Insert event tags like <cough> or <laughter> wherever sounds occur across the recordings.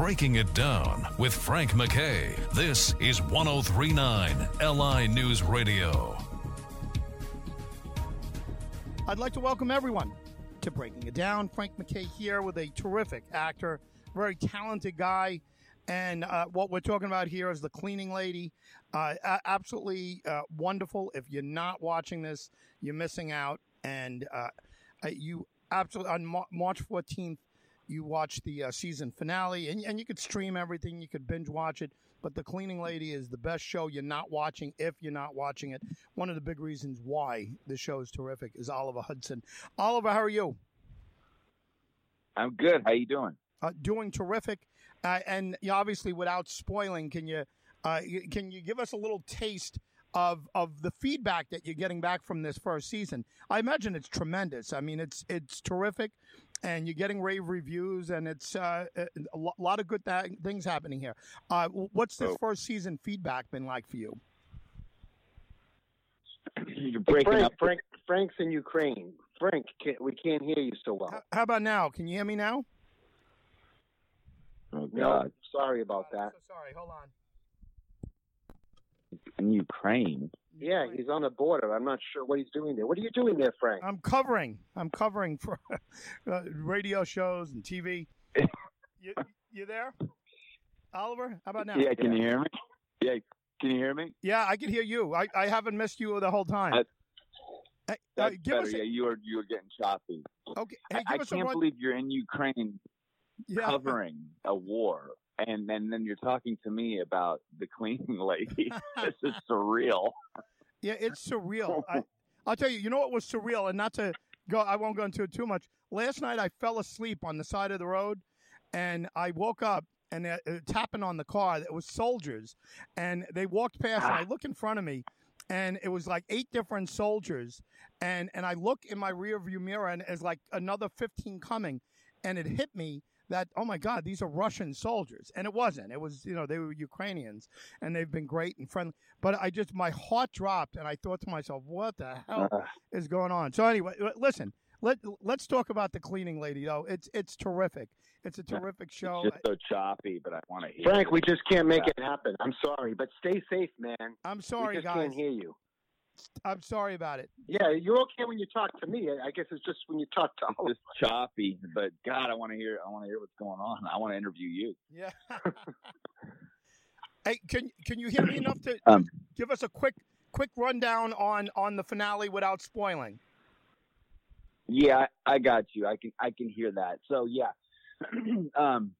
Breaking It Down with Frank McKay. This is 1039 LI News Radio. I'd like to welcome everyone to Breaking It Down. Frank McKay here with a terrific actor, very talented guy. And uh, what we're talking about here is the cleaning lady. Uh, absolutely uh, wonderful. If you're not watching this, you're missing out. And uh, you absolutely on Mar- March 14th, you watch the uh, season finale, and, and you could stream everything. You could binge watch it. But the cleaning lady is the best show you're not watching if you're not watching it. One of the big reasons why this show is terrific is Oliver Hudson. Oliver, how are you? I'm good. How you doing? Uh, doing terrific. Uh, and obviously, without spoiling, can you uh, can you give us a little taste of of the feedback that you're getting back from this first season? I imagine it's tremendous. I mean, it's it's terrific, and you're getting rave reviews, and it's uh, a a lot of good th- things happening here. Uh, what's this Oh. first season feedback been like for you? You're Hey, breaking Frank, up. Frank, Frank's in Ukraine. Frank, can, we can't hear you so well. How about now? Can you hear me now? Oh No, sorry about Uh, that. so sorry. Hold on. In Ukraine. Yeah, he's on the border. I'm not sure what he's doing there. What are you doing there, Frank? I'm covering. I'm covering for <laughs> uh, radio shows and TV. <laughs> you, you there, Oliver? How about now? Yeah, can you hear me? Yeah, can you hear me? Yeah, I can hear you. I, I haven't missed you the whole time. I- Hey, uh, give better. us a, yeah, you are you were getting choppy. okay. Hey, I, I give us a can't run. believe you're in Ukraine yeah. covering a war, and then then you're talking to me about the cleaning <laughs> lady. <laughs> this is surreal. Yeah, it's surreal. I, I'll tell you. You know what was surreal, and not to go. I won't go into it too much. Last night, I fell asleep on the side of the road, and I woke up and uh, tapping on the car. It was soldiers, and they walked past, and I look in front of me, and it was like eight different soldiers, and and I look in my rear view mirror, and there's like another fifteen coming, and it hit me that oh my god these are russian soldiers and it wasn't it was you know they were ukrainians and they've been great and friendly but i just my heart dropped and i thought to myself what the hell Uh, is going on so anyway listen let, let's talk about the cleaning lady though it's it's terrific it's a terrific show it's just so choppy, but I want to hear. Frank, it. we just can't make it happen. I'm sorry, but stay safe, man. i'm sorry we just guys can't hear you. I'm sorry about it Yeah, you're okay when you talk to me. I I guess it's just when you talk to It's just choppy, but God, I want to hear. I want to hear what's going on. I want to interview you. yeah <laughs> hey can can you hear me enough to Um, give us a quick quick rundown on on the finale without spoiling Yeah, I, I got you. I can I can hear that. So yeah, <clears throat> um,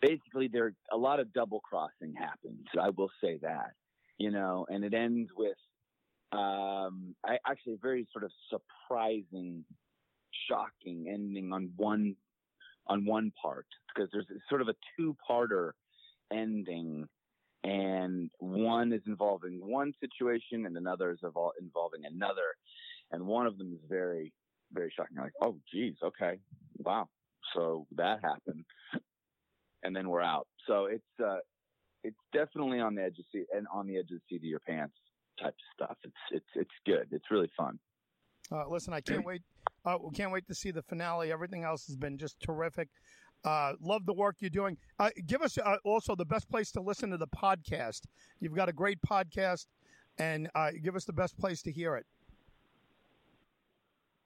basically there a lot of double crossing happens. I will say that, you know, and it ends with um, I actually a very sort of surprising, shocking ending on one on one part because there's sort of a two parter ending. And one is involving one situation, and another is evol- involving another, and one of them is very very shocking. Like, oh, geez, okay, wow. So that happened, and then we're out. So it's uh, it's definitely on the edge of seat and on the edge of the seat of your pants type of stuff. It's it's it's good. It's really fun. Uh, listen, I can't wait. Uh, we can't wait to see the finale. Everything else has been just terrific. Uh, love the work you're doing. Uh, give us uh, also the best place to listen to the podcast. You've got a great podcast, and uh, give us the best place to hear it.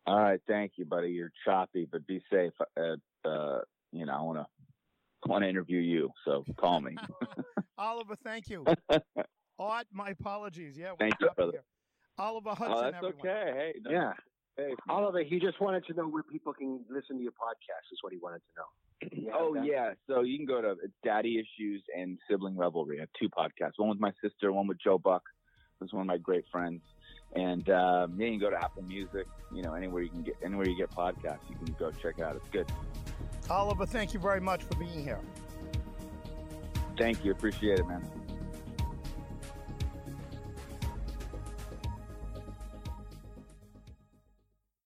All right, thank you, buddy. You're choppy, but be safe. Uh, uh, you know, I want to want to interview you, so call me. <laughs> Oliver, thank you. <laughs> Art, my apologies. Yeah, Thank you, brother. here. Oliver Hudson, oh, that's everyone. okay. Hey, no- Yeah. Hey, Oliver, he just wanted to know where people can listen to your podcast. Is what he wanted to know. <clears throat> You have Oh that? yeah, so you can go to it's Daddy Issues and Sibling Revelry. I have two podcasts. One with my sister, one with Joe Buck. Who's one of my great friends. And um, yeah, you can go to Apple Music. You know, anywhere you can get anywhere you get podcasts, you can go check it out. It's good. Oliver, thank you very much for being here. Thank you. Appreciate it, man.